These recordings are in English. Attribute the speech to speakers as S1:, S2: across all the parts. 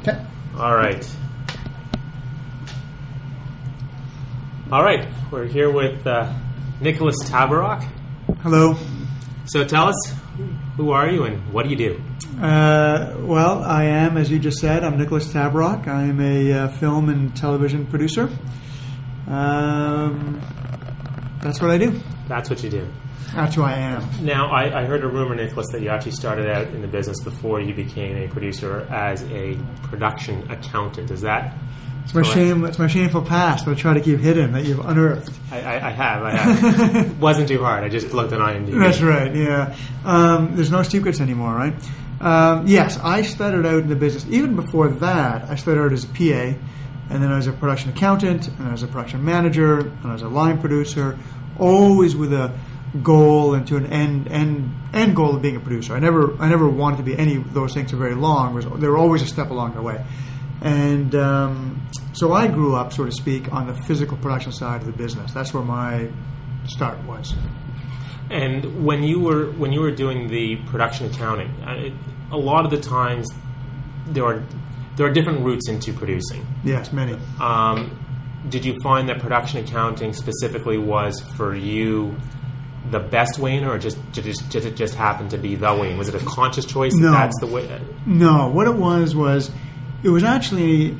S1: Okay.
S2: All right. All right. We're here with uh, Nicholas Tabarrok.
S1: Hello.
S2: So tell us, who are you and what do you do?
S1: Uh, well, I am, as you just said, I'm Nicholas Tabarrok. I'm a uh, film and television producer. Um, that's what I do.
S2: That's what you do.
S1: That's who I am.
S2: Now, I, I heard a rumor, Nicholas, that you actually started out in the business before you became a producer as a production accountant. Is that?
S1: It's my
S2: correct?
S1: shame. It's my shameful past that I try to keep hidden that you've unearthed.
S2: I, I, I have. I have. Wasn't too hard. I just looked at IMDb.
S1: That's right. Yeah. Um, there's no secrets anymore, right? Um, yes, I started out in the business. Even before that, I started out as a PA, and then I was a production accountant, and I was a production manager, and I was a line producer, always with a goal and to an end end end goal of being a producer. I never I never wanted to be any of those things for very long. Was- They were always a step along the way. And um, so I grew up, so to speak, on the physical production side of the business. That's where my start was.
S2: And when you were when you were doing the production accounting, I, a lot of the times there are there are different routes into producing.
S1: Yes, many.
S2: Um, did you find that production accounting specifically was for you the best way in, or just did it just, just happen to be the way in? Was it a conscious choice?
S1: No.
S2: that's the way.
S1: No, what it was was, it was actually,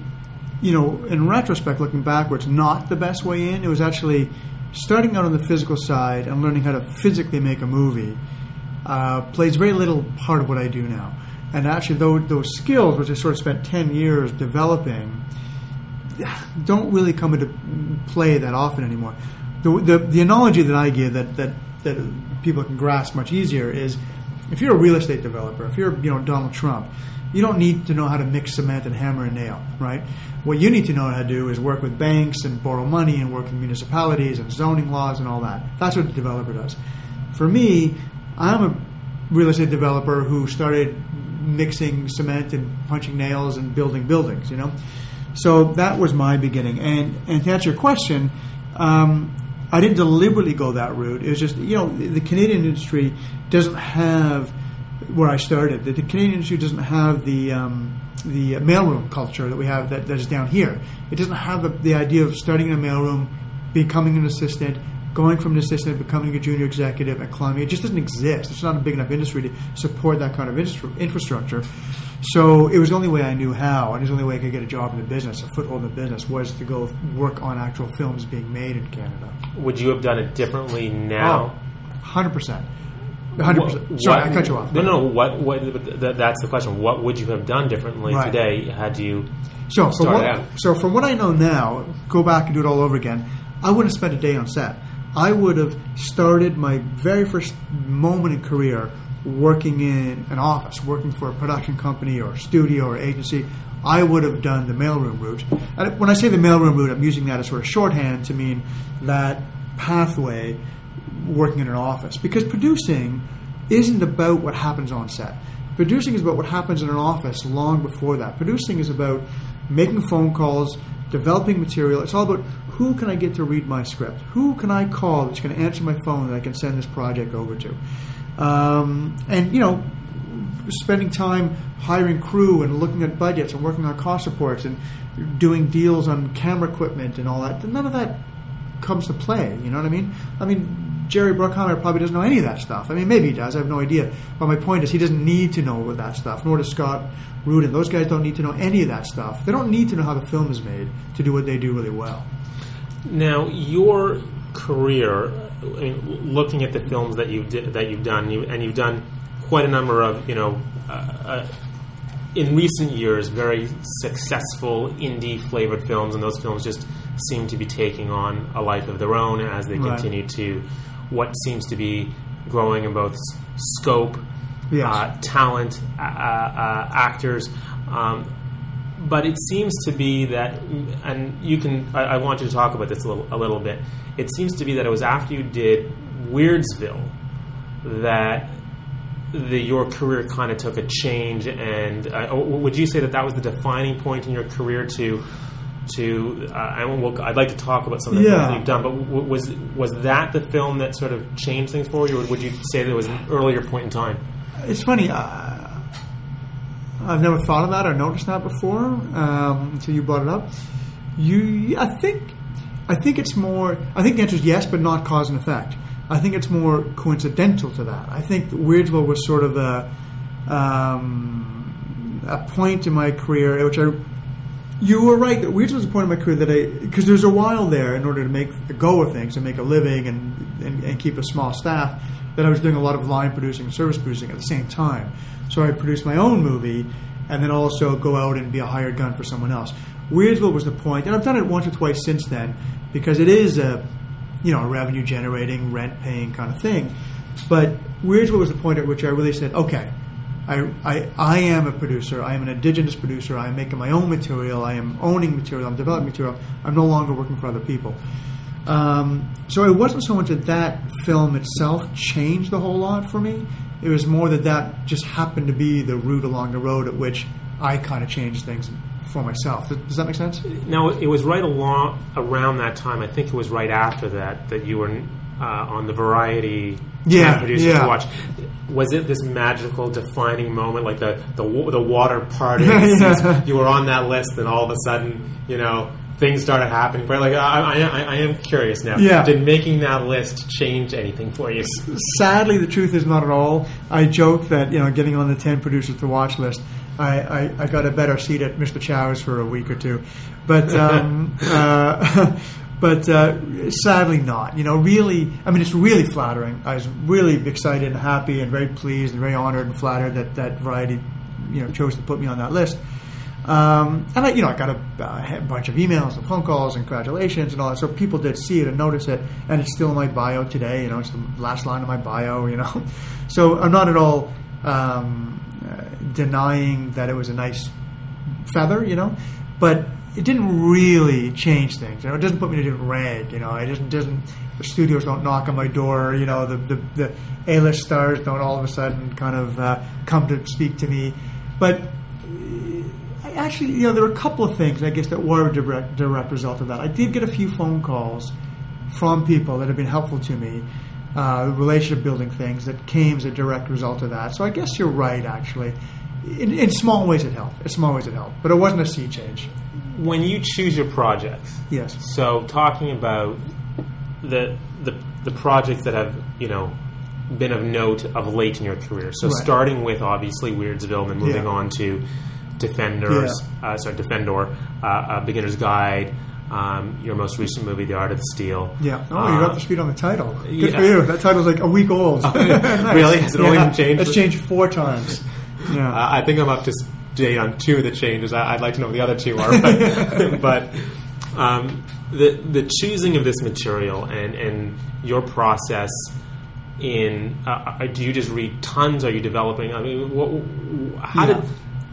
S1: you know, in retrospect, looking backwards, not the best way in. It was actually starting out on the physical side and learning how to physically make a movie. Uh, plays very little part of what I do now, and actually, those, those skills, which I sort of spent ten years developing, don't really come into play that often anymore. The, the, the analogy that I give that, that, that people can grasp much easier is if you're a real estate developer, if you're you know Donald Trump, you don't need to know how to mix cement and hammer and nail, right? What you need to know how to do is work with banks and borrow money and work with municipalities and zoning laws and all that. That's what the developer does. For me, I'm a real estate developer who started mixing cement and punching nails and building buildings, you know? So that was my beginning. And, and to answer your question, um, I didn't deliberately go that route. It was just, you know, the Canadian industry doesn't have where I started. The, the Canadian industry doesn't have the um, the mailroom culture that we have that, that is down here. It doesn't have the, the idea of starting in a mailroom, becoming an assistant, going from an assistant, becoming a junior executive, and climbing. It just doesn't exist. It's not a big enough industry to support that kind of infrastructure. So it was the only way I knew how, and it was the only way I could get a job in the business, a foothold in the business, was to go work on actual films being made in Canada.
S2: Would you have done it differently now?
S1: Oh, hundred percent, Hundred percent. Sorry,
S2: what-
S1: I cut you off.
S2: No, no. What? What? th- That's the question. What would you have done differently
S1: Right.
S2: today had you?
S1: So from what, so from what I know now, go back and do it all over again. I wouldn't have spent a day on set. I would have started my very first moment in career working in an office, working for a production company or studio or agency. I would have done the mailroom route. And when I say the mailroom route, I'm using that as sort of shorthand to mean that pathway working in an office because producing isn't about what happens on set. Producing is about what happens in an office long before that. Producing is about making phone calls, developing material. It's all about who can I get to read my script? Who can I call that's going to answer my phone that I can send this project over to? Um, and, you know, spending time hiring crew and looking at budgets and working on cost reports and doing deals on camera equipment and all that. None of that comes to play. You know what I mean? I mean, Jerry Bruckheimer probably doesn't know any of that stuff. I mean, maybe he does. I have no idea. But my point is, he doesn't need to know that stuff. Nor does Scott Rudin. Those guys don't need to know any of that stuff. They don't need to know how the film is made to do what they do really well.
S2: Now, your career, I mean, looking at the films that you've di- that you've done, you, and you've done quite a number of, you know, uh, uh, in recent years, very successful indie flavored films, and those films just seem to be taking on a life of their own as they
S1: Right.
S2: continue to what seems to be growing in both scope,
S1: Yes.
S2: uh, talent, uh, uh, actors. Um, but it seems to be that, and you can. I, I want you to talk about this a little, a little bit. It seems to be that it was after you did Weirdsville that the, your career kind of took a change. And uh, would you say that that was the defining point in your career to? To uh, I will, I'd like to talk about some of the
S1: Yeah.
S2: that you've done, but w- was was that the film that sort of changed things for you, or would you say there was an earlier point in time?
S1: It's funny. Uh, I've never thought of that or noticed that before um, until you brought it up. You, I think, I think it's more. I think the answer is yes, but not cause and effect. I think it's more coincidental to that. I think Weirdsville was sort of a um, a point in my career at which I. You were right. That was a point in my career that I because there's a while there in order to make a go of things and make a living and, and, and keep a small staff that I was doing a lot of line producing and service producing at the same time. So I produced my own movie and then also go out and be a hired gun for someone else. Weirdsville was the point, and I've done it once or twice since then because it is a you know a revenue generating, rent paying kind of thing. But Weirdsville was the point at which I really said, okay, I, I, I am a producer. I am an indigenous producer. I am making my own material. I am owning material. I'm developing material. I'm no longer working for other people. Um, so it wasn't so much that that film itself changed the whole lot for me. It was more that that just happened to be the route along the road at which I kind of changed things for myself. Does, that make sense?
S2: Now, it was right along around that time. I think it was right after that that you were uh, on the Variety
S1: Yeah,
S2: producers
S1: yeah.
S2: to watch. Was it this magical defining moment, like the the, the water parting?
S1: Yeah.
S2: You were on that list, and all of a sudden, you know. Things started happening. Right? Like I, I, I am curious now.
S1: Yeah.
S2: Did making that list change anything for you?
S1: Sadly, the truth is not at all. I joke that you know, getting on the ten producers to watch list, I, I, I got a better seat at Mr. Chow's for a week or two, but um, uh, but uh, sadly not. You know, really, I mean, it's really flattering. I was really excited and happy and very pleased and very honored and flattered that that Variety, you know, chose to put me on that list. Um, and I, you know, I got a, a bunch of emails and phone calls and congratulations and all that. So people did see it and notice it, and it's still in my bio today. You know, it's the last line of my bio. You know, so I'm not at all um, uh, denying that it was a nice feather. You know, but it didn't really change things. You know, it doesn't put me in a different rank. You know, it doesn't doesn't the studios don't knock on my door. You know, the the, the A-list stars don't all of a sudden kind of uh, come to speak to me, but I actually, you know, there were a couple of things I guess that were a direct, direct result of that. I did get a few phone calls from people that have been helpful to me, uh, relationship building things that came as a direct result of that. So I guess you're right, actually. In, in small ways it helped. In small ways it helped, but it wasn't a sea change.
S2: When you choose your projects,
S1: Yes.
S2: So talking about the the the projects that have you know been of note of late in your career. So
S1: Right.
S2: starting with obviously Weirdsville, and then moving
S1: Yeah.
S2: on to Defenders, uh, sorry, Defendor, uh, uh, Beginner's Guide. Um, your most recent movie, The Art of the Steal.
S1: Yeah. Oh, you're
S2: Uh,
S1: up to speed on the title. Good
S2: yeah.
S1: for you. That title's like a week old. Nice.
S2: Really? Has it only
S1: Yeah.
S2: been changed?
S1: It's changed four times. Yeah.
S2: Uh, I think I'm up to date on two of the changes. I, I'd like to know what the other two are, but, but um, the the choosing of this material and and your process in uh, uh, do you just read tons? Are you developing? I mean, what, how
S1: Yeah.
S2: did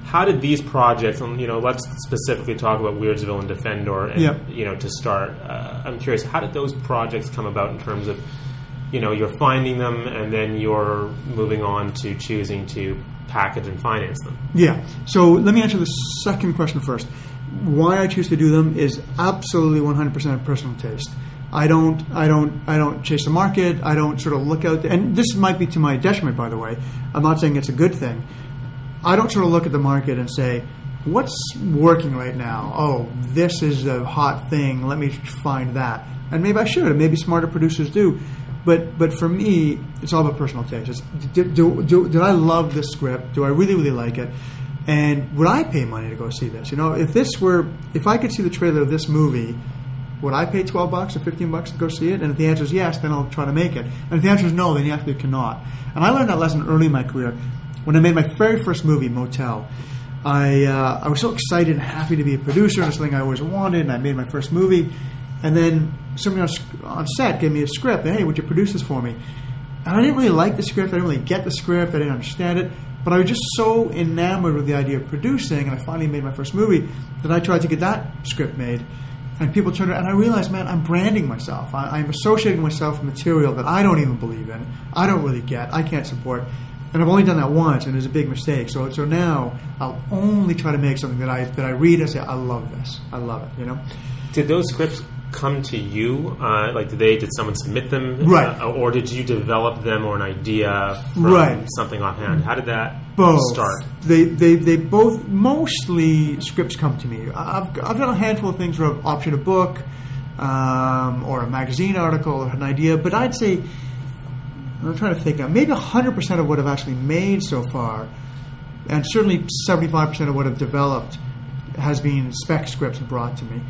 S2: how did these projects? And you know, let's specifically talk about Weirdsville and Defendor. And,
S1: Yeah.
S2: You know, to start, uh, I'm curious, how did those projects come about in terms of you know you're finding them and then you're moving on to choosing to package and finance them.
S1: Yeah. So let me answer the second question first. Why I choose to do them is absolutely 100% personal taste. I don't, I don't, I don't chase the market. I don't sort of look out, there, and this might be to my detriment, by the way. I'm not saying it's a good thing. I don't sort of look at the market and say, "What's working right now? Oh, this is a hot thing. Let me find that." And maybe I should, and maybe smarter producers do. But but for me, it's all about personal taste. It's, do, do, did I love this script? Do I really really like it? And would I pay money to go see this? You know, if this were, if I could see the trailer of this movie, would I pay twelve bucks or fifteen bucks to go see it? And if the answer is yes, then I'll try to make it. And if the answer is no, then you absolutely cannot. And I learned that lesson early in my career when I made my very first movie, Motel. I uh, I was so excited and happy to be a producer. It was something I always wanted, and I made my first movie. And then somebody on, on set gave me a script. And, hey, would you produce this for me? And I didn't really like the script. I didn't really get the script. I didn't understand it. But I was just so enamored with the idea of producing, and I finally made my first movie that I tried to get that script made. And people turned around, and I realized, man, I'm branding myself. I, I'm associating myself with material that I don't even believe in. I don't really get. I can't support. And I've only done that once, and it was a big mistake. So, so now I'll only try to make something that I that I read and say, I love this. I love it. You know.
S2: Did those scripts come to you? Uh, like, did they? Did someone submit them?
S1: Right.
S2: Uh, or did you develop them or an idea from
S1: Right.
S2: something offhand? How did that?
S1: both
S2: start?
S1: They, they, they both mostly scripts come to me. I've, I've done a handful of things where I've optioned a book um, or a magazine article or an idea, but I'd say I'm trying to think now. Maybe 100% of what I've actually made so far, and certainly 75% of what I've developed, has been spec scripts brought to me.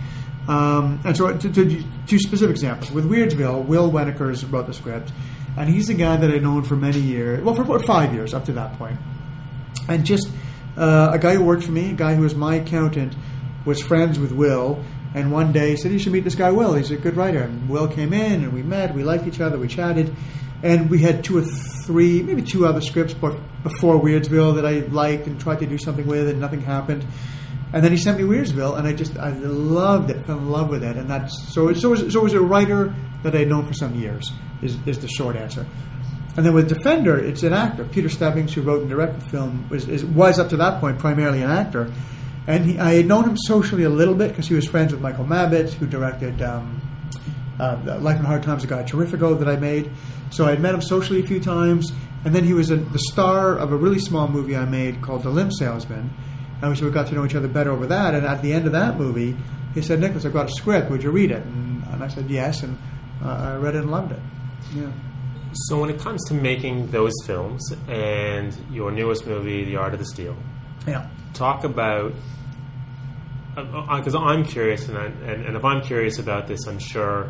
S1: Um, and so, to, to, two specific examples. With Weirdsville, Will Wennekers wrote the script, and he's a guy that I've known for many years, well, for about five years up to that point. And just uh, a guy who worked for me, a guy who was my accountant, was friends with Will, and one day he said, You should meet this guy, Will. He's a good writer. And Will came in, and we met, we liked each other, we chatted and we had two or three, maybe two other scripts, before Weirdsville that I liked and tried to do something with, and nothing happened. And then he sent me Weirdsville, and I just I loved it, fell in love with it, and that's so. So was, so was a writer that I'd known for some years. Is is the short answer. And then with Defendor, it's an actor, Peter Stebbings, who wrote and directed the film, was is, was up to that point primarily an actor. And he, I had known him socially a little bit because he was friends with Michael Mabbott, who directed um, uh, Life and Hard Times, a guy Terrifico that I made. So I had met him socially a few times, and then he was a, the star of a really small movie I made called The Limb Salesman. And we sort of got to know each other better over that. And at the end of that movie, he said, Nicholas, I've got a script. Would you read it? And, and I said, yes. And uh, I read it and loved it. Yeah.
S2: So when it comes to making those films and your newest movie, The Art of the Steal,
S1: yeah.
S2: talk about because uh, uh I'm curious, and, I, and, and if I'm curious about this, I'm sure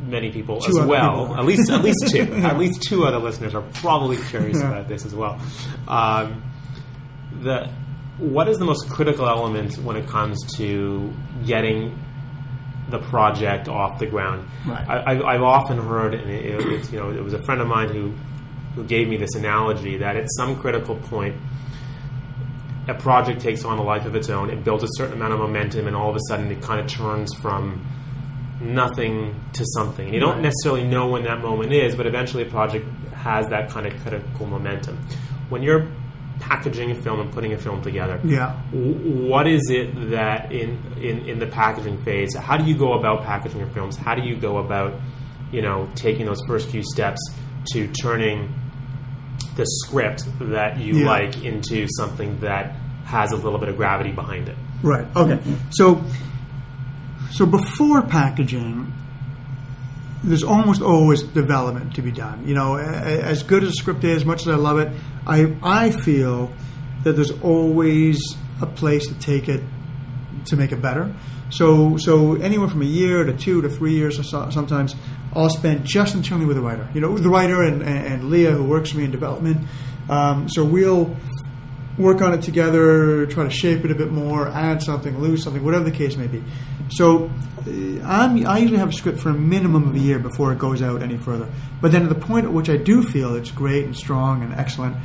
S2: many people
S1: two
S2: as well.
S1: People
S2: at least at least two. at least two other listeners are probably curious yeah. about this as well. Um, the what is the most critical element when it comes to getting the project off the ground?
S1: Right.
S2: I, have often heard, and it, it, you know, it was a friend of mine who who gave me this analogy that at some critical point. A project takes on a life of its own. It builds a certain amount of momentum, and all of a sudden, it kind of turns from nothing to something. You don't necessarily know when that moment is, but eventually a project has that kind of critical momentum. When you're packaging a film and putting a film together,
S1: yeah,
S2: what is it that in, in in the packaging phase? How do you go about packaging your films? How do you go about you know taking those first few steps to turning the script that you
S1: yeah.
S2: like into something that has a little bit of gravity behind it?
S1: Right. Okay. So so before packaging, there's almost always development to be done. You know, as good as a script is, much as I love it, I I feel that there's always a place to take it to make it better. So so anywhere from a year to two to three years, or so, sometimes I'll spend just internally with the writer. You know, the writer and, and, and Leah who works for me in development. Um, so we'll work on it together, try to shape it a bit more, add something, lose something, whatever the case may be. So uh, I'm, i usually have a script for a minimum of a year before it goes out any further. But then at the point at which I do feel it's great and strong and excellent,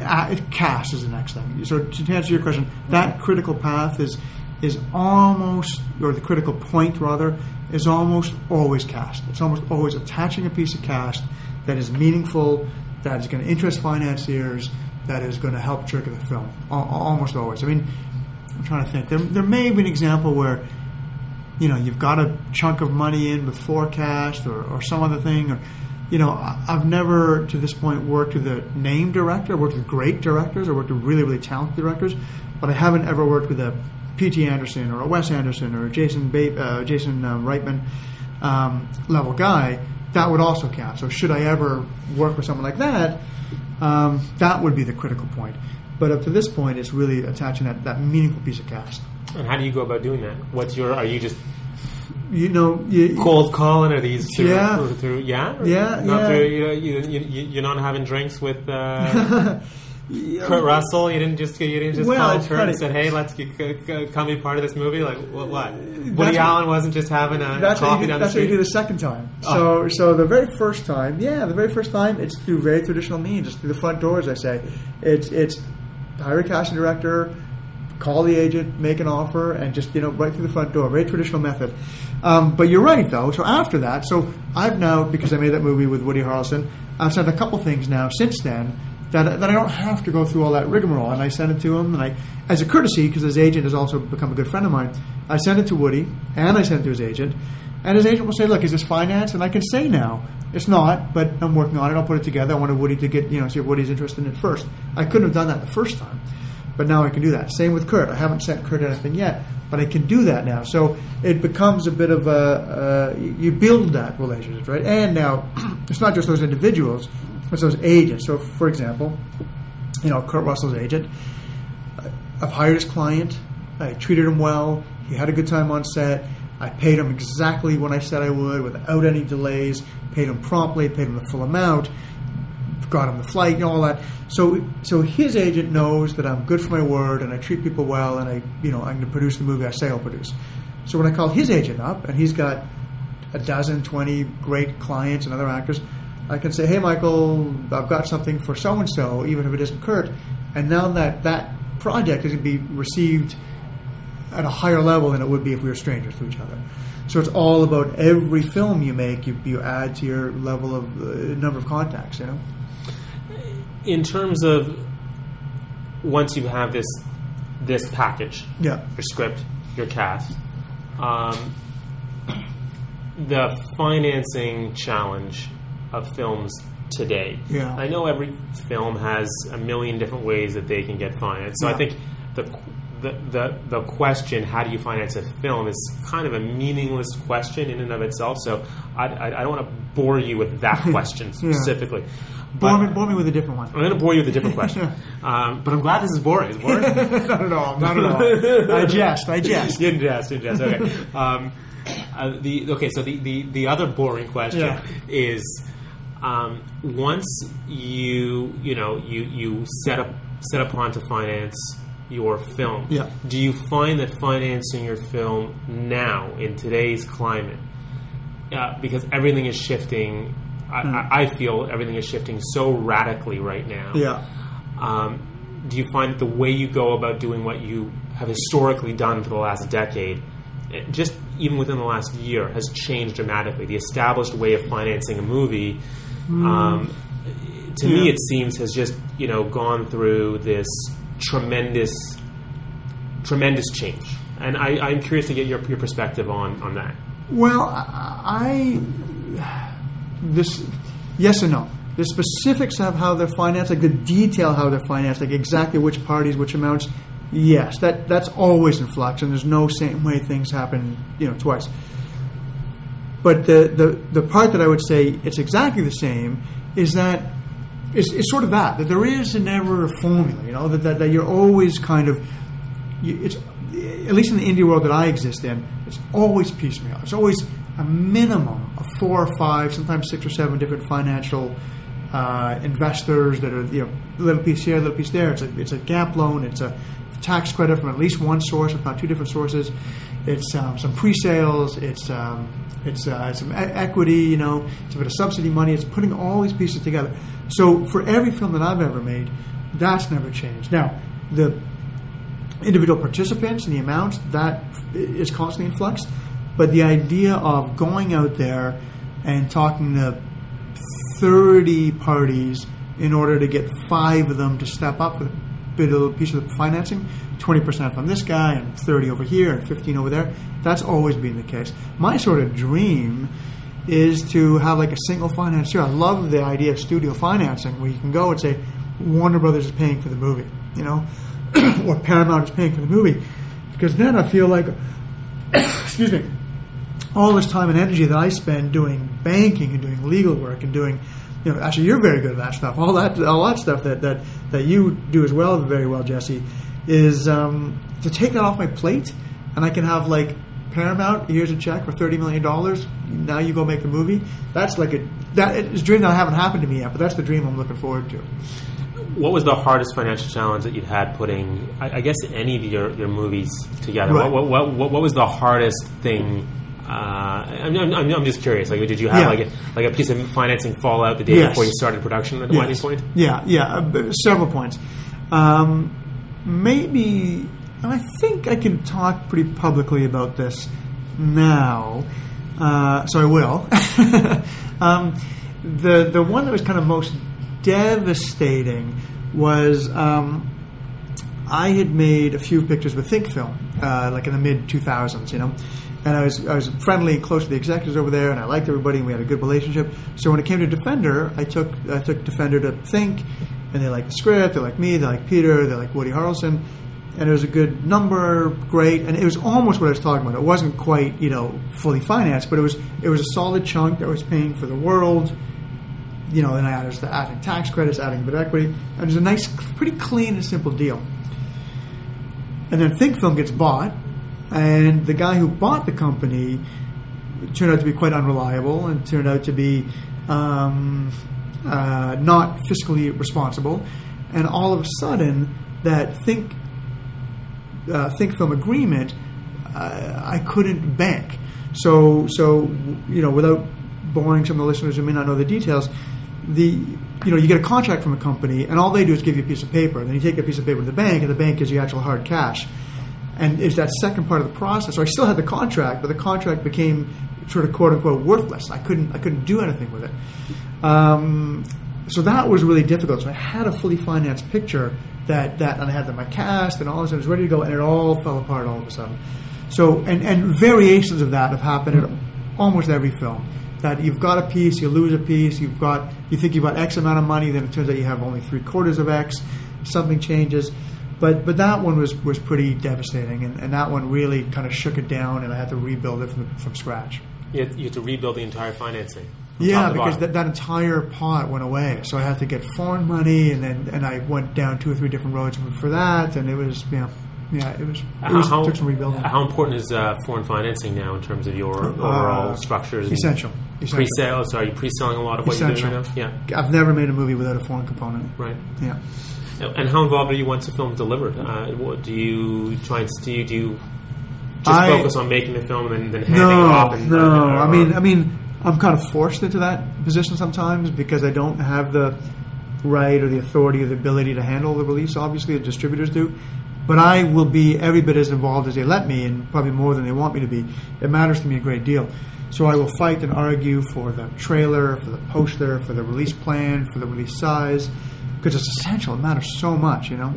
S1: uh, cast is the next thing. So to answer your question, that critical path is is almost, or the critical point rather, is almost always cast. It's almost always attaching a piece of cast that is meaningful, that is going to interest financiers, that is going to help trigger the film. Almost always. I mean, I'm trying to think. There, there may be an example where, you know, you've got a chunk of money in with forecast or, or some other thing, or, you know, I've never to this point worked with a name director. I've worked with great directors. I worked with really, really talented directors, but I haven't ever worked with a P.T. Anderson or a Wes Anderson or a Jason ba- uh, Jason uh, Reitman um, level guy. That would also count. So, should I ever work with someone like that? Um, that would be the critical point. But up to this point, it's really attaching that, that meaningful piece of cast.
S2: And how do you go about doing that? What's your? Are you just
S1: you know, you,
S2: cold calling? Are these through,
S1: yeah,
S2: through, through yeah,
S1: yeah,
S2: not
S1: yeah.
S2: Through, you, you, you, you're not having drinks with uh, Kurt Russell. You didn't just you didn't just
S1: well,
S2: call Kurt and said, "Hey, let's get, come be part of this movie." Like what? what? Woody
S1: that's
S2: Allen wasn't just having a
S1: that's
S2: coffee
S1: what you,
S2: down
S1: That's
S2: the
S1: what
S2: street.
S1: you do the second time.
S2: Oh.
S1: So, so the very first time, yeah, the very first time, it's through very traditional means. It's through the front door, as I say. It's it's hire a casting director, call the agent, make an offer, and just you know right through the front door. Very traditional method. Um, but you're right though. So after that, so I've now because I made that movie with Woody Harrelson, I've said a couple things now since then that, that I don't have to go through all that rigmarole. And I sent it to him, and I, as a courtesy, because his agent has also become a good friend of mine, I sent it to Woody, and I sent it to his agent, And his agent will say, "Look, is this finance?" And I can say now, it's not, but I'm working on it. I'll put it together. I wanted Woody to get, you know, see if Woody's interested in it first. I couldn't have done that the first time, but now I can do that. Same with Kurt. I haven't sent Kurt anything yet, but I can do that now. So it becomes a bit of a, uh, you build that relationship, right? And now it's not just those individuals, it's those agents. So, for example, you know, Kurt Russell's agent, I've hired his client, I treated him well, he had a good time on set. I paid him exactly when I said I would, without any delays. Paid him promptly, paid him the full amount, got him the flight, and all that. So, so his agent knows that I'm good for my word, and I treat people well, and I, you know, I'm going to produce the movie I say I'll produce. So when I call his agent up, and he's got a dozen, twenty great clients and other actors, I can say, "Hey, Michael, I've got something for so and so, even if it isn't Kurt." And now that that project is going to be received at a higher level than it would be if we were strangers to each other. So it's all about every film you make, you, you add to your level of uh, number of contacts. You know.
S2: In terms of once you have this this package,
S1: Yeah.
S2: your script, your cast, um, the financing challenge of films today.
S1: Yeah.
S2: I know every film has a million different ways that they can get financed. So I think the, the the the question, how do you finance a film, is kind of a meaningless question in and of itself. So I, I, I don't want to bore you with that question
S1: Yeah.
S2: specifically.
S1: Bore
S2: But
S1: me, bore me with a different one.
S2: I'm going to bore you with a different question. um, but I'm glad this is boring. It's boring.
S1: not at all. Not at all. I jest. I jest.
S2: Didn't jest, didn't jest. Okay. Um, uh, the okay. So the, the, the other boring question
S1: Yeah.
S2: is um, once you you know you you set up set upon to finance your film.
S1: Yeah.
S2: Do you find that financing your film now in today's climate, uh, because everything is shifting. I, I, I feel everything is shifting so radically right now
S1: Yeah.
S2: um, do you find that the way you go about doing what you have historically done for the last decade, just even within the last year, has changed dramatically? The established way of financing a movie, um, to me, it seems, has just you know gone through this tremendous, tremendous change. And I, I'm curious to get your, your perspective on, on that.
S1: Well, I I- this yes and no. The specifics of how they're financed, like the detail how they're financed, like exactly which parties, which amounts. Yes, that that's always in flux, and there's no same way things happen, you know, twice. But the, the, the part that I would say it's exactly the same is that it's, it's sort of that that there is never a formula, you know, that, that, that you're always kind of it's at least in the indie world that I exist in, it's always piecemeal. It's always a minimum of four or five, sometimes six or seven different financial uh, investors that are you know a little piece here, a little piece there. It's a it's a gap loan. It's a tax credit from at least one source, if not two different sources. It's um, some pre-sales. It's um, it's uh, some e- equity. You know, it's a bit of subsidy money. It's putting all these pieces together. So for every film that I've ever made, that's never changed. Now the individual participants and the amounts that is constantly in flux. But the idea of going out there and talking to 30 parties in order to get five of them to step up with a bit of a piece of the financing, 20% from this guy and 30 over here and 15 over there, that's always been the case. My sort of dream is to have like a single financier. I love the idea of studio financing where you can go and say, Warner Brothers is paying for the movie, you know, or Paramount is paying for the movie. Because then I feel like, excuse me, all this time and energy that I spend doing banking and doing legal work and doing, you know, actually you're very good at that stuff. All that, all that stuff that that, that you do as well, very well, Jesse, is um, to take that off my plate, and I can have like Paramount. Here's a check for thirty million dollars. Now you go make the movie. That's like a that is a dream that haven't happened to me yet, but that's the dream I'm looking forward to.
S2: What was the hardest financial challenge that you'd had putting, I, I guess, any of your, your movies together?
S1: Right.
S2: What, what, what, what was the hardest thing? Uh, I'm, I'm, I'm just curious. Like, did you have
S1: Yeah.
S2: like a, like a piece of financing fall out the day
S1: Yes.
S2: before you started production at the
S1: Yes.
S2: point?
S1: Yeah, yeah, uh, several points. Um, maybe, and I think I can talk pretty publicly about this now, uh, so I will. um, the the one that was kind of most devastating was um, I had made a few pictures with Think Film, uh, like in the mid 2000s, you know, and I was I was friendly and close to the executives over there, and I liked everybody, and we had a good relationship. So when it came to Defendor, I took I took Defendor to Think, and they like the script, they like me, they like Peter, they like Woody Harrelson, and it was a good number, great, and it was almost what I was talking about. It wasn't quite you know fully financed, but it was it was a solid chunk that was paying for the world. You know, and I the adding tax credits, adding bit equity, and it was a nice, pretty clean and simple deal. And then Think Film gets bought, and the guy who bought the company turned out to be quite unreliable and turned out to be um, uh, not fiscally responsible. And all of a sudden, that Think uh, Think Film agreement, uh, I couldn't bank. So, so you know, without boring some of the listeners who may not know the details, the you know you get a contract from a company, and all they do is give you a piece of paper. And then you take a piece of paper to the bank, and the bank gives you actual hard cash. And it's that second part of the process. So I still had the contract, but the contract became sort of quote unquote worthless. I couldn't I couldn't do anything with it. Um, so that was really difficult. So I had a fully financed picture that that and I had my cast and all this, it was ready to go, and it all fell apart all of a sudden. So and and variations of that have happened in almost every film. That you've got a piece, you lose a piece, you've got you think you've got X amount of money, then it turns out you have only three quarters of X. Something changes. But but that one was, was pretty devastating, and, and that one really kind of shook it down, and I had to rebuild it from, from scratch.
S2: You had, you had to rebuild the entire financing.
S1: Yeah, because that, that entire pot went away, so I had to get foreign money, and then and I went down two or three different roads for that, and it was yeah, yeah, it was it was,
S2: how,
S1: took some rebuilding.
S2: how important is uh, foreign financing now in terms of your overall
S1: Uh,
S2: structures? and
S1: essential. essential.
S2: Pre-sale. So are you pre-selling a lot of what
S1: Essential.
S2: you're doing right now?
S1: I've never made a movie without a foreign component.
S2: Right.
S1: Yeah.
S2: And how involved are you once the film's delivered? Uh, what, do you try and do you, do you just
S1: I-
S2: focus on making the film and then, then handing it off?
S1: No,
S2: And,
S1: no. I mean, I mean, I'm kind of forced into that position sometimes because I don't have the right or the authority or the ability to handle the release. Obviously, the distributors do. But I will be every bit as involved as they let me, and probably more than they want me to be. It matters to me a great deal. So I will fight and argue for the trailer, for the poster, for the release plan, for the release size, because it's essential. It matters so much, you know.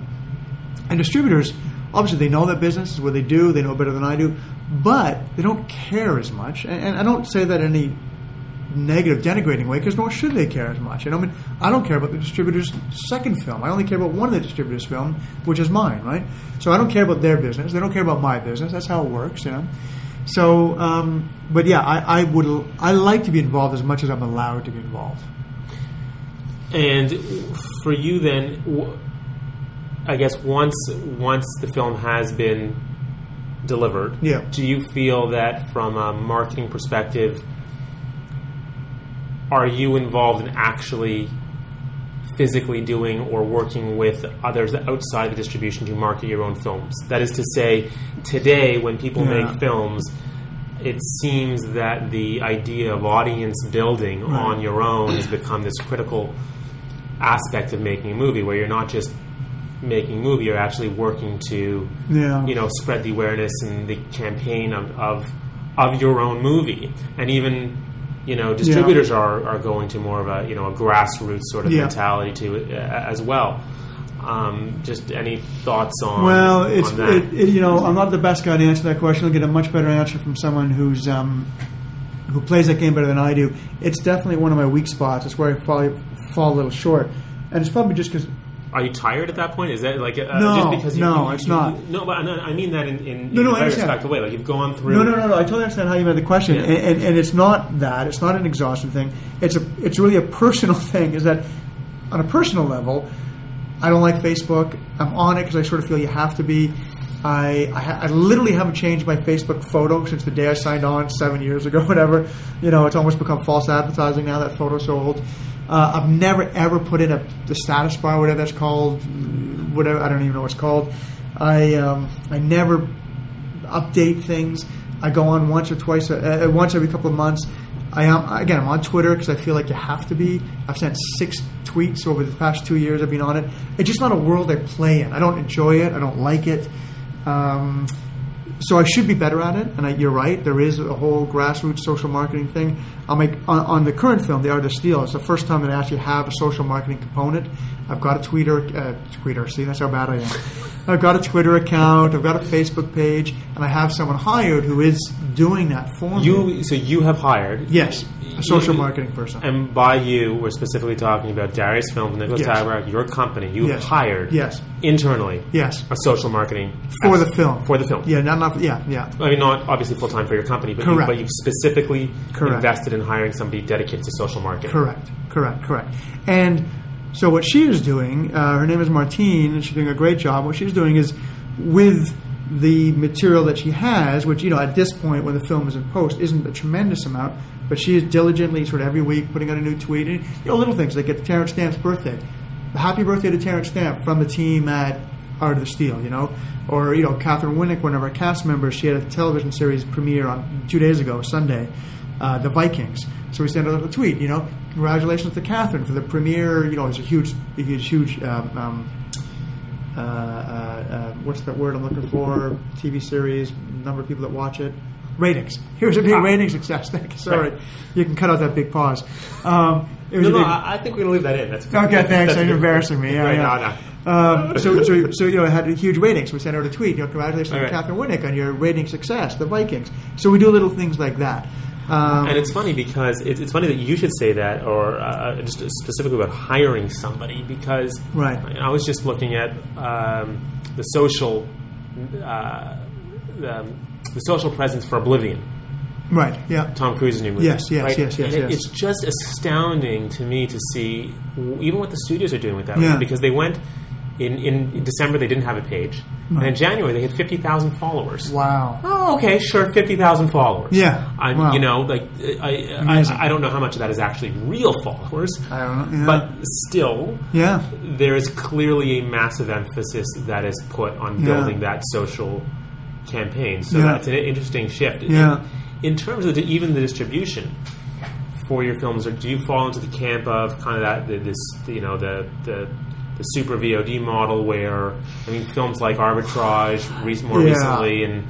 S1: And distributors, obviously, they know that business is what they do. They know better than I do, but they don't care as much. And, and I don't say that in any negative, denigrating way, because nor should they care as much. Know, I mean, I don't care about the distributor's second film. I only care about one of the distributors' film, which is mine, right? So I don't care about their business. They don't care about my business. That's how it works, you know. So, um, but yeah, I, I would. I like to be involved as much as I'm allowed to be involved.
S2: And for you, then, I guess once once the film has been delivered,
S1: Yeah.
S2: do you feel that from a marketing perspective, are you involved in actually physically doing or working with others outside the distribution to market your own films? That is to say, today when people
S1: Yeah.
S2: make films, it seems that the idea of audience building
S1: Right.
S2: on your own has become this critical aspect of making a movie where you're not just making a movie, you're actually working to
S1: Yeah.
S2: you know spread the awareness and the campaign of, of of your own movie and even you know distributors are, are going to more of a you know a grassroots sort of
S1: Yeah.
S2: mentality to uh, as well um, just any thoughts on
S1: Well, it's
S2: on that?
S1: it, it, you know I'm not the best guy to answer that question. I'll get a much better answer from someone who's um, who plays that game better than I do. It's definitely one of my weak spots. It's where I fall fall a little short, and it's probably just because
S2: Are you tired at that point? Is that like uh,
S1: No,
S2: just because you,
S1: no,
S2: you-
S1: it's
S2: you-
S1: not.
S2: No, but I I mean that in, in,
S1: No,
S2: in
S1: no,
S2: a
S1: I
S2: very respectful way. Like you've gone through.
S1: no, no, no, no. I totally understand how you made the question,
S2: Yeah.
S1: and, and, and it's not that. It's not an exhaustion thing. It's a it's really a personal thing. Is that on a personal level, I don't like Facebook. I'm on it because I sort of feel you have to be. I, I, I literally haven't changed my Facebook photo since the day I signed on seven years ago, whatever. You know, it's almost become false advertising now. That photo's so old. Uh, I've never ever put in a the status bar, whatever that's called, whatever I don't even know what it's called. I um, I never update things. I go on once or twice, uh, uh, once every couple of months. I am again. I'm on Twitter because I feel like you have to be. I've sent six tweets over the past two years. I've been on it. It's just not a world I play in. I don't enjoy it. I don't like it. Um, so I should be better at it. And I, you're right. There is a whole grassroots social marketing thing. I'll make on, on the current film, The Art of Steal. It's the first time that I actually have a social marketing component. I've got a tweeter. Uh, tweeter. See, that's how bad I am. I've got a Twitter account, I've got a Facebook page, and I have someone hired who is doing that for me.
S2: You so you have hired
S1: Yes, a social
S2: You-
S1: marketing person.
S2: And by you, we're specifically talking about Darius Films, Nicholas
S1: Yes.
S2: Your company. You
S1: Yes.
S2: hired
S1: Yes.
S2: internally
S1: Yes.
S2: a social marketing
S1: For the film.
S2: For the film.
S1: Yeah, not, not yeah, yeah.
S2: I mean, not obviously full time for your company, but, You, but you've specifically
S1: Correct.
S2: invested in hiring somebody dedicated to social marketing.
S1: Correct, correct, correct. And so what she is doing, uh, her name is Martine, and she's doing a great job. What she's doing is with the material that she has, which you know at this point when the film is in post isn't a tremendous amount, but she is diligently sort of every week putting out a new tweet and you know little things like at Terence Stamp's birthday, happy birthday to Terrence Stamp from the team at Art of the Steal, you know, or you know Katheryn Winnick, one of our cast members, she had a television series premiere on two days ago, Sunday, uh, The Vikings. So we sent out a tweet, you know, congratulations to Katheryn for the premiere. You know, it's a huge, huge, huge. Um, um, uh, uh, uh, what's that word I'm looking for? TV series, number of people that watch it, ratings. Here's a big rating success. Thank you. Sorry,
S2: Right.
S1: you can cut out that big pause. Um, it was
S2: No, no,
S1: big,
S2: I, think we're to leave that in. That's
S1: Okay, thanks.
S2: That's
S1: You're embarrassing me. Yeah,
S2: Right,
S1: yeah.
S2: no,
S1: Um, so, so, so you know, it had huge ratings. We sent out a tweet. You know, congratulations
S2: right.
S1: Katheryn Winnick on your rating success, the Vikings. So we do little things like that. Um,
S2: And it's funny because it's, it's funny that you should say that, or uh, just specifically about hiring somebody, because
S1: Right.
S2: I was just looking at um, the social, uh, the, the social presence for Oblivion,
S1: right. Yeah.
S2: Tom Cruise's new movie.
S1: Yes, yes,
S2: right?
S1: yes, yes,
S2: And it-
S1: yes.
S2: It's just astounding to me to see even what the studios are doing with that,
S1: Yeah.
S2: because they went in, in December they didn't have a page, and in January they had fifty thousand followers.
S1: Wow.
S2: Oh, okay, sure, fifty thousand followers.
S1: Yeah,
S2: I,
S1: wow.
S2: you know, like I, I, I don't know how much of that is actually real followers,
S1: I don't know. Yeah.
S2: but still,
S1: yeah.
S2: there is clearly a massive emphasis that is put on
S1: Yeah.
S2: building that social campaign. So
S1: Yeah.
S2: that's an interesting shift.
S1: Yeah.
S2: In, in terms of the, even the distribution for your films, or do you fall into the camp of kind of that the, this you know the the the super VOD model where I mean films like Arbitrage more
S1: Yeah.
S2: recently and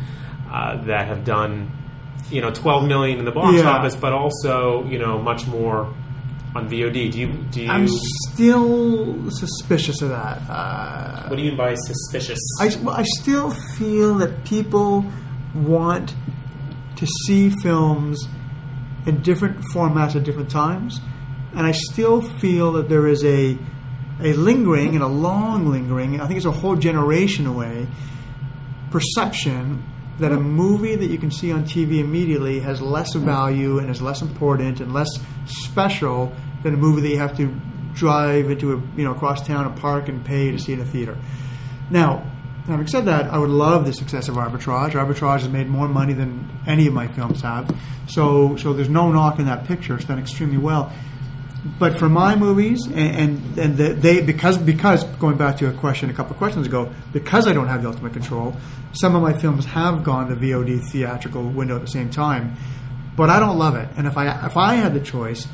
S2: uh, that have done you know 12 million in the box
S1: Yeah.
S2: office, but also you know much more on VOD. Do you do you
S1: I'm still suspicious of that. Uh,
S2: what do you mean by suspicious?
S1: I, well, I still feel that people want to see films in different formats at different times, and I still feel that there is a a lingering and a long lingering. I think it's a whole generation away perception that a movie that you can see on TV immediately has less value and is less important and less special than a movie that you have to drive into a you know across town a park and pay to see in a theater. Now, having said that, I would love the success of Arbitrage. Arbitrage has made more money than any of my films have, so so there's no knock in that picture. It's done extremely well. But for my movies, and and, and the, they because because going back to a question a couple of questions ago, because I don't have the ultimate control, some of my films have gone to VOD theatrical window at the same time. But I don't love it, and if I if I had the choice,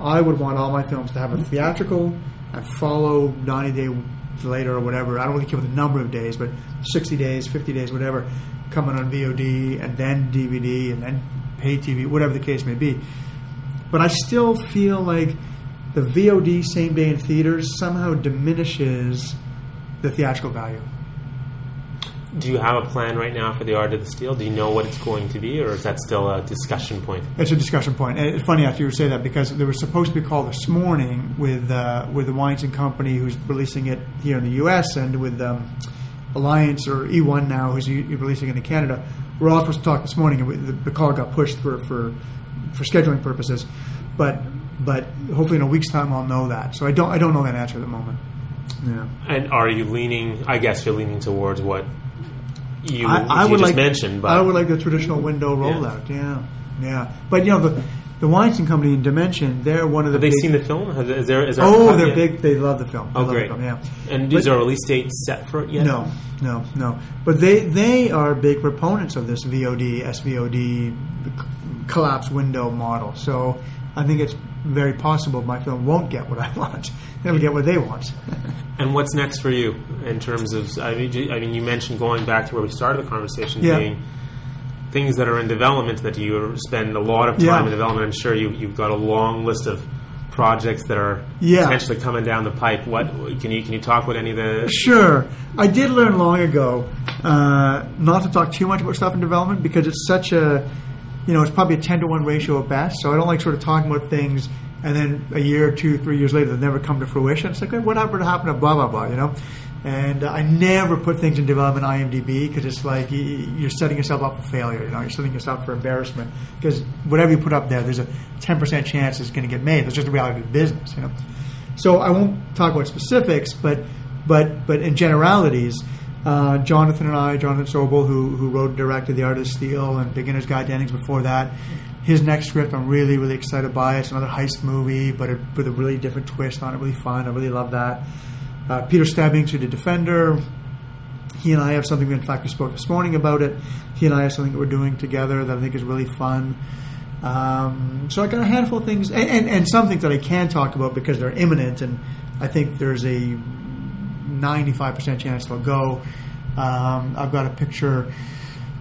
S1: I would want all my films to have a theatrical and follow 90 day later or whatever. I don't really care what the number of days, but 60 days, 50 days, whatever, coming on VOD and then DVD and then pay TV, whatever the case may be. But I still feel like the VOD same day in theaters somehow diminishes the theatrical value.
S2: Do you have a plan right now for the Art of the Steal? Do you know what it's going to be, or is that still a discussion point?
S1: It's a discussion point. And It's funny after you say that because there was supposed to be a call this morning with uh, with the Weinstein Company, who's releasing it here in the U.S., and with um, Alliance or E1 now, who's releasing it in Canada. We're all supposed to talk this morning, and the call got pushed for, for for scheduling purposes. But but hopefully in a week's time I'll know that. So I don't I don't know that answer at the moment. Yeah.
S2: And are you leaning? I guess you're leaning towards what you,
S1: I, I
S2: you
S1: would
S2: just
S1: like
S2: mentioned. But
S1: I would like the traditional window rollout. Yeah, yeah. But you know the the Weinstein Company in Dimension, they're one of the
S2: have they
S1: big,
S2: seen the film? Is there? Is there
S1: Oh,
S2: a-
S1: they're
S2: yeah.
S1: big. They love the film. They
S2: Oh,
S1: love
S2: great.
S1: The film, yeah.
S2: And
S1: But-
S2: is there a release date set for it yet?
S1: No, no, no. But they they are big proponents of this VOD SVOD collapse window model. So I think it's very possible my film won't get what I want. It'll get what they want.
S2: And what's next for you in terms of? I mean, you- I mean, you mentioned going back to where we started the conversation,
S1: Yeah.
S2: being things that are in development that you spend a lot of time
S1: Yeah.
S2: in development. I'm sure you, you've got a long list of projects that are
S1: Yeah.
S2: potentially coming down the pipe. What can you can you talk about any of the?
S1: Sure. I did learn long ago uh, not to talk too much about stuff in development because it's such a, you know, it's probably a 10 to 1 ratio at best. So I don't like sort of talking about things and then a year, two, three years later, they never come to fruition. It's like, "Hey, whatever happened to blah, blah, blah, you know? And I never put things in development IMDb because it's like you're setting yourself up for failure, you know? You're setting yourself up for embarrassment because whatever you put up there, there's a 10% chance it's going to get made. That's just the reality of business, you know? So I won't talk about specifics, but but but in generalities, uh, Jonathan and I, Jonathan Sobel, who who wrote and directed The Art of Steal and Beginner's Guide to Endings before that, his next script I'm really really excited by. It's another heist movie, but a, with a really different twist on it. Really fun. I really love that. Uh, Peter Stebbings, who did Defendor, he and I have something. In fact, we spoke this morning about it. He and I have something that we're doing together that I think is really fun. Um, so I got a handful of things, and, and, and some things that I can talk about because they're imminent, and I think there's a 95% chance they'll go. Um, I've got a picture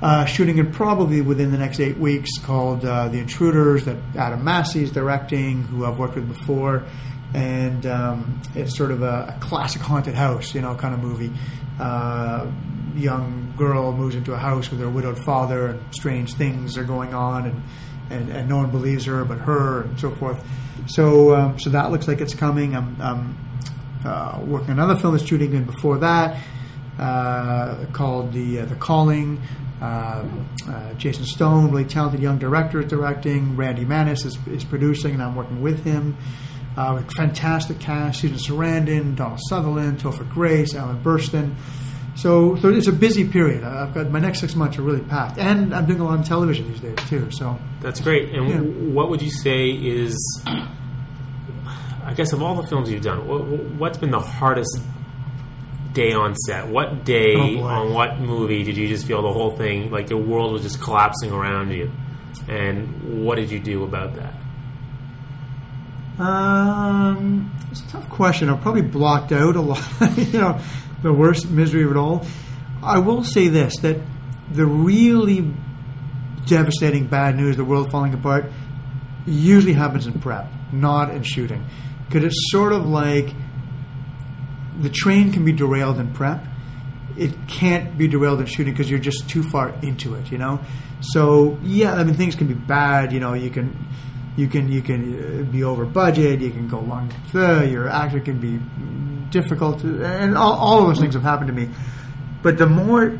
S1: uh, shooting it probably within the next eight weeks called uh, The Intruders that Adam Massey's directing, who I've worked with before. And um, it's sort of a, a classic haunted house, you know, kind of movie. Uh, young girl moves into a house with her widowed father, and strange things are going on, and, and, and no one believes her but her, and so forth. So, um, so that looks like it's coming. I'm, I'm uh, working on another film that's shooting in before that uh, called the uh, the Calling. Uh, uh, Jason Stone, really talented young director, is directing. Randy Manis is, is producing, and I'm working with him. Uh, with fantastic cast: Susan Sarandon, Donald Sutherland, Topher Grace, Ellen Burstyn. So, so it's a busy period. I've got my next six months are really packed, and I'm doing a lot of television these days too. So,
S2: That's great. And
S1: Yeah.
S2: what would you say is, I guess, of all the films you've done, what, what's been the hardest day on set? What day
S1: Oh,
S2: on what movie did you just feel the whole thing, like the world was just collapsing around you? And what did you do about that?
S1: Um, it's a tough question. I've probably blocked out a lot, you know, the worst misery of it all. I will say this that the really devastating bad news, the world falling apart, usually happens in prep, not in shooting. Because it's sort of like the train can be derailed in prep. It can't be derailed in shooting because you're just too far into it, you know. So yeah, I mean things can be bad. You know, you can you can you can uh, be over budget. You can go long. Your actor can be difficult, and all, all of those things have happened to me. But the more,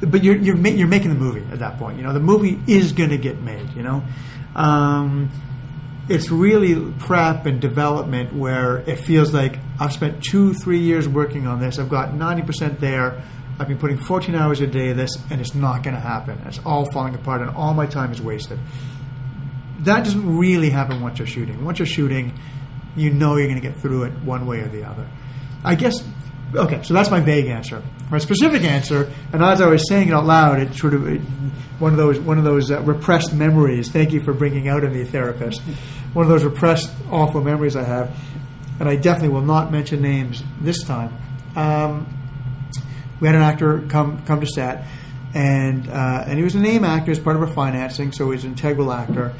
S1: but you're you're, ma- you're making the movie at that point. You know, the movie is going to get made. You know. Um, it's really prep and development where it feels like I've spent two, three years working on this. I've got 90% there. I've been putting 14 hours a day this, and it's not going to happen. It's all falling apart, and all my time is wasted. That doesn't really happen once you're shooting. Once you're shooting, you know you're going to get through it one way or the other. I guess. Okay, so that's my vague answer. My specific answer, and as I was saying it out loud, it sort of one of those one of those uh, repressed memories. Thank you for bringing out of me, therapist. One of those repressed, awful memories I have, and I definitely will not mention names this time. Um, we had an actor come come to set, and uh, and he was a name actor as part of our financing, so he's an integral actor,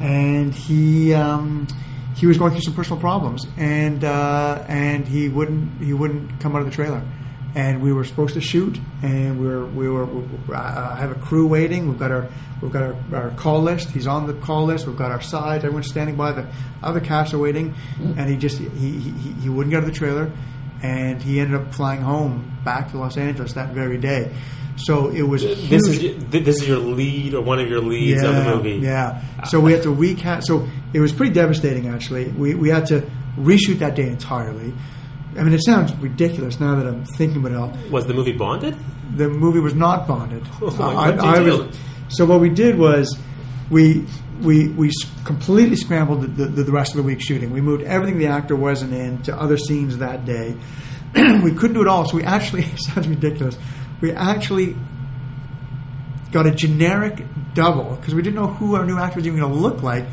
S1: and he. Um, he was going through some personal problems, and uh, and he wouldn't he wouldn't come out of the trailer, and we were supposed to shoot, and we were we were uh, I have a crew waiting. We've got our we've got our, our call list. He's on the call list. We've got our sides. Everyone's standing by. The other cast are waiting, and he just he, he he wouldn't get out of the trailer, and he ended up flying home back to Los Angeles that very day. So it was
S2: This
S1: huge.
S2: is this is your lead or one of your leads of the movie.
S1: Yeah. So we had to recast. So it was pretty devastating, actually. We, we had to reshoot that day entirely. I mean, it sounds ridiculous now that I'm thinking about it all.
S2: Was the movie bonded?
S1: The movie was not bonded.
S2: Oh, did you do?
S1: so what we did was we we we completely scrambled the, the, the rest of the week shooting. We moved everything the actor wasn't in to other scenes that day. we couldn't do it all, so we actually it sounds ridiculous. We actually got a generic double because we didn't know who our new actor was even going to look like,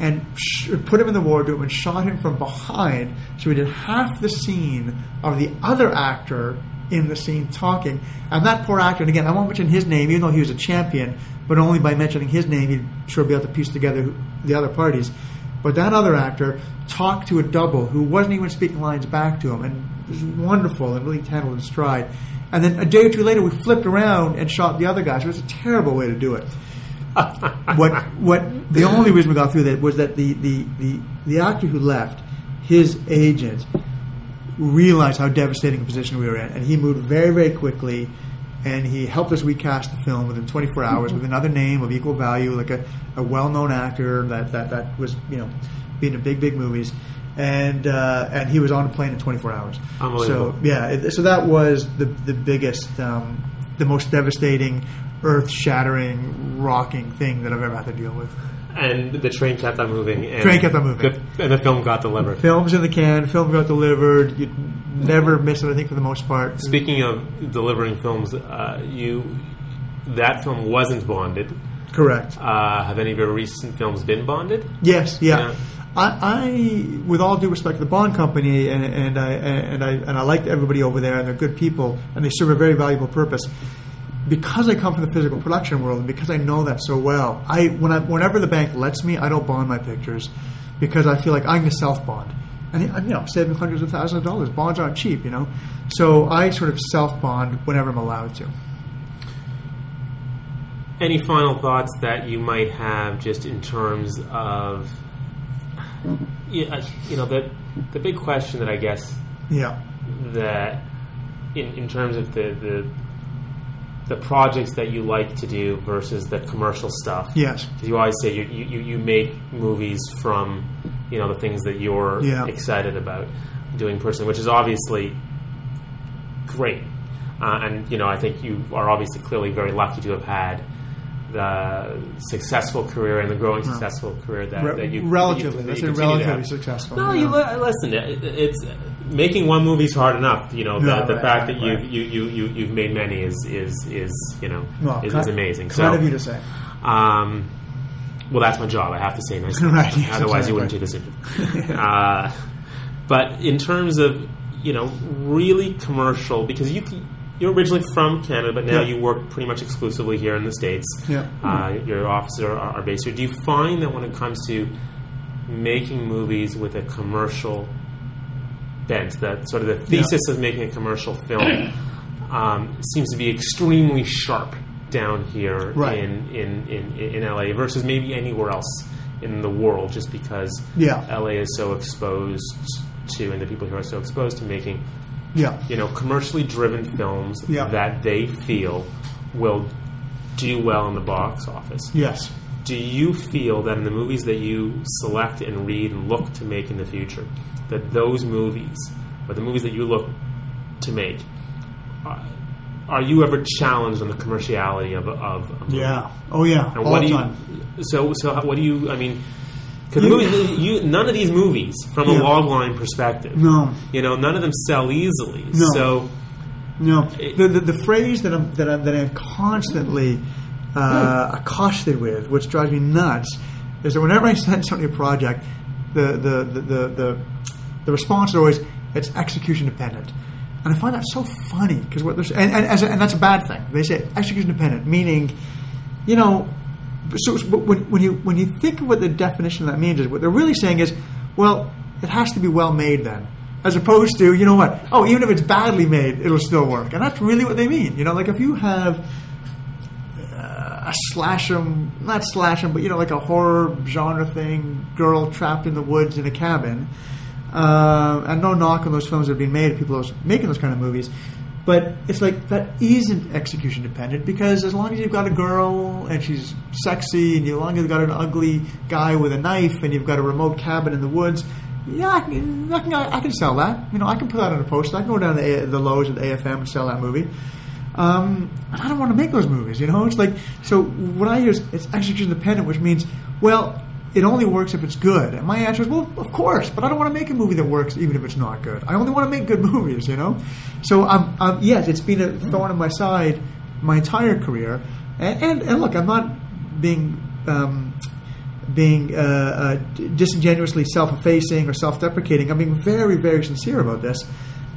S1: and sh- put him in the wardrobe and shot him from behind. So we did half the scene of the other actor in the scene talking, and that poor actor. And again, I won't mention his name, even though he was a champion, but only by mentioning his name, you'd sure be able to piece together the other parties. But that other actor talked to a double who wasn't even speaking lines back to him, and it was wonderful and really handled in stride. And then a day or two later, we flipped around and shot the other guy. So it was a terrible way to do it. what what the only reason we got through that was that the, the, the, the actor who left, his agent, realized how devastating a position we were in, and he moved very very quickly, and he helped us recast the film within 24 hours with another name of equal value, like a, a well known actor that, that that was you know being in big big movies. And uh, and he was on a plane in 24 hours. So yeah, it, so that was the the biggest, um, the most devastating, earth shattering, rocking thing that I've ever had to deal with.
S2: And the train kept on moving. And
S1: Train kept on moving.
S2: The, and the film got delivered.
S1: Films in the can, film got delivered. You never miss it. I think for the most part.
S2: Speaking of delivering films, uh, you that film wasn't bonded.
S1: Correct.
S2: Uh, have any of your recent films been bonded?
S1: Yes, yeah.
S2: Yeah.
S1: I, I, with all due respect to the Bond Company, and, and I and I and I like everybody over there, and they're good people, and they serve a very valuable purpose. Because I come from the physical production world, and because I know that so well, I when I whenever the bank lets me, I don't bond my pictures because I feel like I'm the self bond, and you know, saving hundreds of thousands of dollars. Bonds aren't cheap, you know. So I sort of self bond whenever I'm allowed to.
S2: Any final thoughts that you might have just in terms of, yeah, uh, you know, the the big question that I guess
S1: Yeah,
S2: that in, in terms of the, the the projects that you like to do versus the commercial stuff.
S1: yes,
S2: you always say you, you, you make movies from you know the things that you're
S1: Yeah.
S2: excited about doing personally, which is obviously great. Uh, and you know, I think you are obviously clearly very lucky to have had the successful career and the growing successful career that,
S1: Re-
S2: that you
S1: relatively.
S2: that you
S1: say
S2: continue to
S1: relatively successful.
S2: No,
S1: yeah.
S2: you li- listen. It, it's making one movie is hard enough. You know, the,
S1: No,
S2: the
S1: right,
S2: fact that you,
S1: right.
S2: you you you you've made many is is is you know
S1: Well,
S2: is, is amazing.
S1: Kind
S2: so,
S1: of you to say.
S2: um, well, that's my job. I have to say nice things.
S1: Right, yes,
S2: Otherwise, you wouldn't do this interview. uh, but in terms of you know really commercial, because you you're originally from Canada, but now
S1: Yeah.
S2: you work pretty much exclusively here in the states.
S1: Yeah.
S2: Uh, your offices are, are based here. Do you find that when it comes to making movies with a commercial bent, that sort of the thesis of making a commercial film um, seems to be extremely sharp down here
S1: Right.
S2: in, in, in, in LA versus maybe anywhere else in the world, just because
S1: Yeah.
S2: LA is so exposed to, and the people here are so exposed to making
S1: Yeah.
S2: you know, commercially driven films
S1: Yeah.
S2: that they feel will do well in the box office.
S1: Yes.
S2: Do you feel that in the movies that you select and read and look to make in the future, that those movies, or the movies that you look to make, uh, are you ever challenged on the commerciality of, of a movie?
S1: Yeah. Oh yeah.
S2: And
S1: All
S2: what do you?
S1: time.
S2: So so how- what do you? I mean, because none of these movies, from a
S1: Yeah.
S2: log line perspective,
S1: No.
S2: you know, none of them sell easily.
S1: No.
S2: So
S1: No.
S2: It-
S1: The, the, the phrase that I'm that I'm, that I'm constantly uh, accosted with, which drives me nuts, is that whenever I send somebody a project, the the the the, the, the response is always it's execution dependent. And I find that so funny because what there's and and, and that's a bad thing. They say execution dependent, meaning, you know, so when when you when you think of what the definition of that means is, what they're really saying is, well, it has to be well made then, as opposed to you know what? Oh, even if it's badly made, it'll still work, and that's really what they mean. You know, like if you have uh, a slash 'em, not slash slash 'em, but you know, like a horror genre thing, girl trapped in the woods in a cabin. Uh, and no knock on those films that are being made, people those, making those kind of movies. But it's like that isn't execution dependent because as long as you've got a girl and she's sexy, and as long as you've got an ugly guy with a knife, and you've got a remote cabin in the woods, yeah, I can, I can, I can sell that. You know, I can put that on a poster. I can go down the, the Loews at AFM and sell that movie. Um, and I don't want to make those movies. You know, it's like so. What I is it's execution dependent, which means well, it only works if it's good. And my answer is well, of course, but I don't want to make a movie that works even if it's not good. I only want to make good movies. You know, so um, um, yes, it's been a thorn in my side my entire career. And and, and look, I'm not being. Um, being uh, uh, disingenuously self-effacing or self-deprecating. I'm being very, very sincere about this.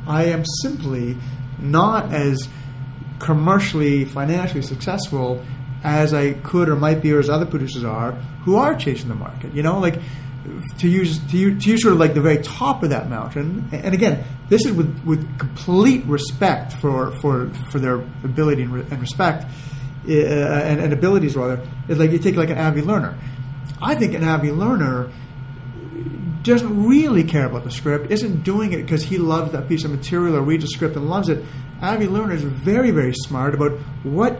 S1: I am simply not as commercially, financially successful as I could or might be, or as other producers are, who are chasing the market. You know, like to use to use, to use sort of like the very top of that mountain. And again, this is with, with complete respect for for for their ability and, re- and respect uh, and, and abilities rather. Is like you take like an Avi Lerner. I think an Avi Lerner doesn't really care about the script, isn't doing it because he loves that piece of material or reads the script and loves it. Avi Lerner is very, very smart about what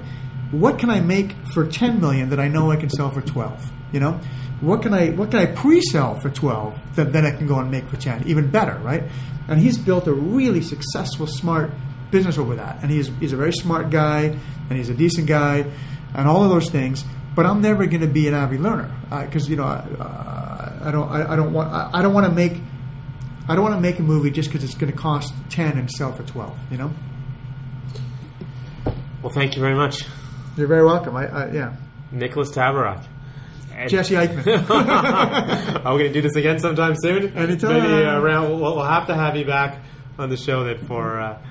S1: what can I make for ten million that I know I can sell for twelve. You know, what can I what can I pre-sell for twelve that then I can go and make for ten? Even better, right? And he's built a really successful, smart business over that. And he's he's a very smart guy, and he's a decent guy, and all of those things. But I'm never going to be an Avi Lerner because you know uh, I don't I, I don't want I, I don't want to make I don't want to make a movie just because it's going to cost ten and sell for twelve. You know.
S2: Well, thank you very much,
S1: You're very welcome. I, I yeah.
S2: Nicholas Tabarrok. And-
S1: Jesse Eichmann.
S2: Are we going to do this again sometime soon?
S1: Anytime.
S2: Maybe uh, around. We'll, we'll have to have you back on the show then for uh,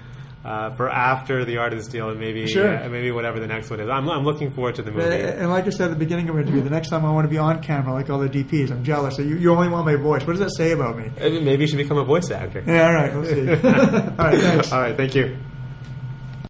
S2: uh, for after the Art of the Steal and maybe
S1: Sure.
S2: uh, maybe whatever the next one is. I'm, I'm looking forward to the movie.
S1: and like I said at the beginning of our interview, the next time I want to be on camera like all the DPs, I'm jealous. You, you only want my voice. What does that say about me?
S2: Uh, Maybe you should become a voice actor.
S1: Yeah, all right, we'll see. all right, thanks.
S2: All right. Thank you.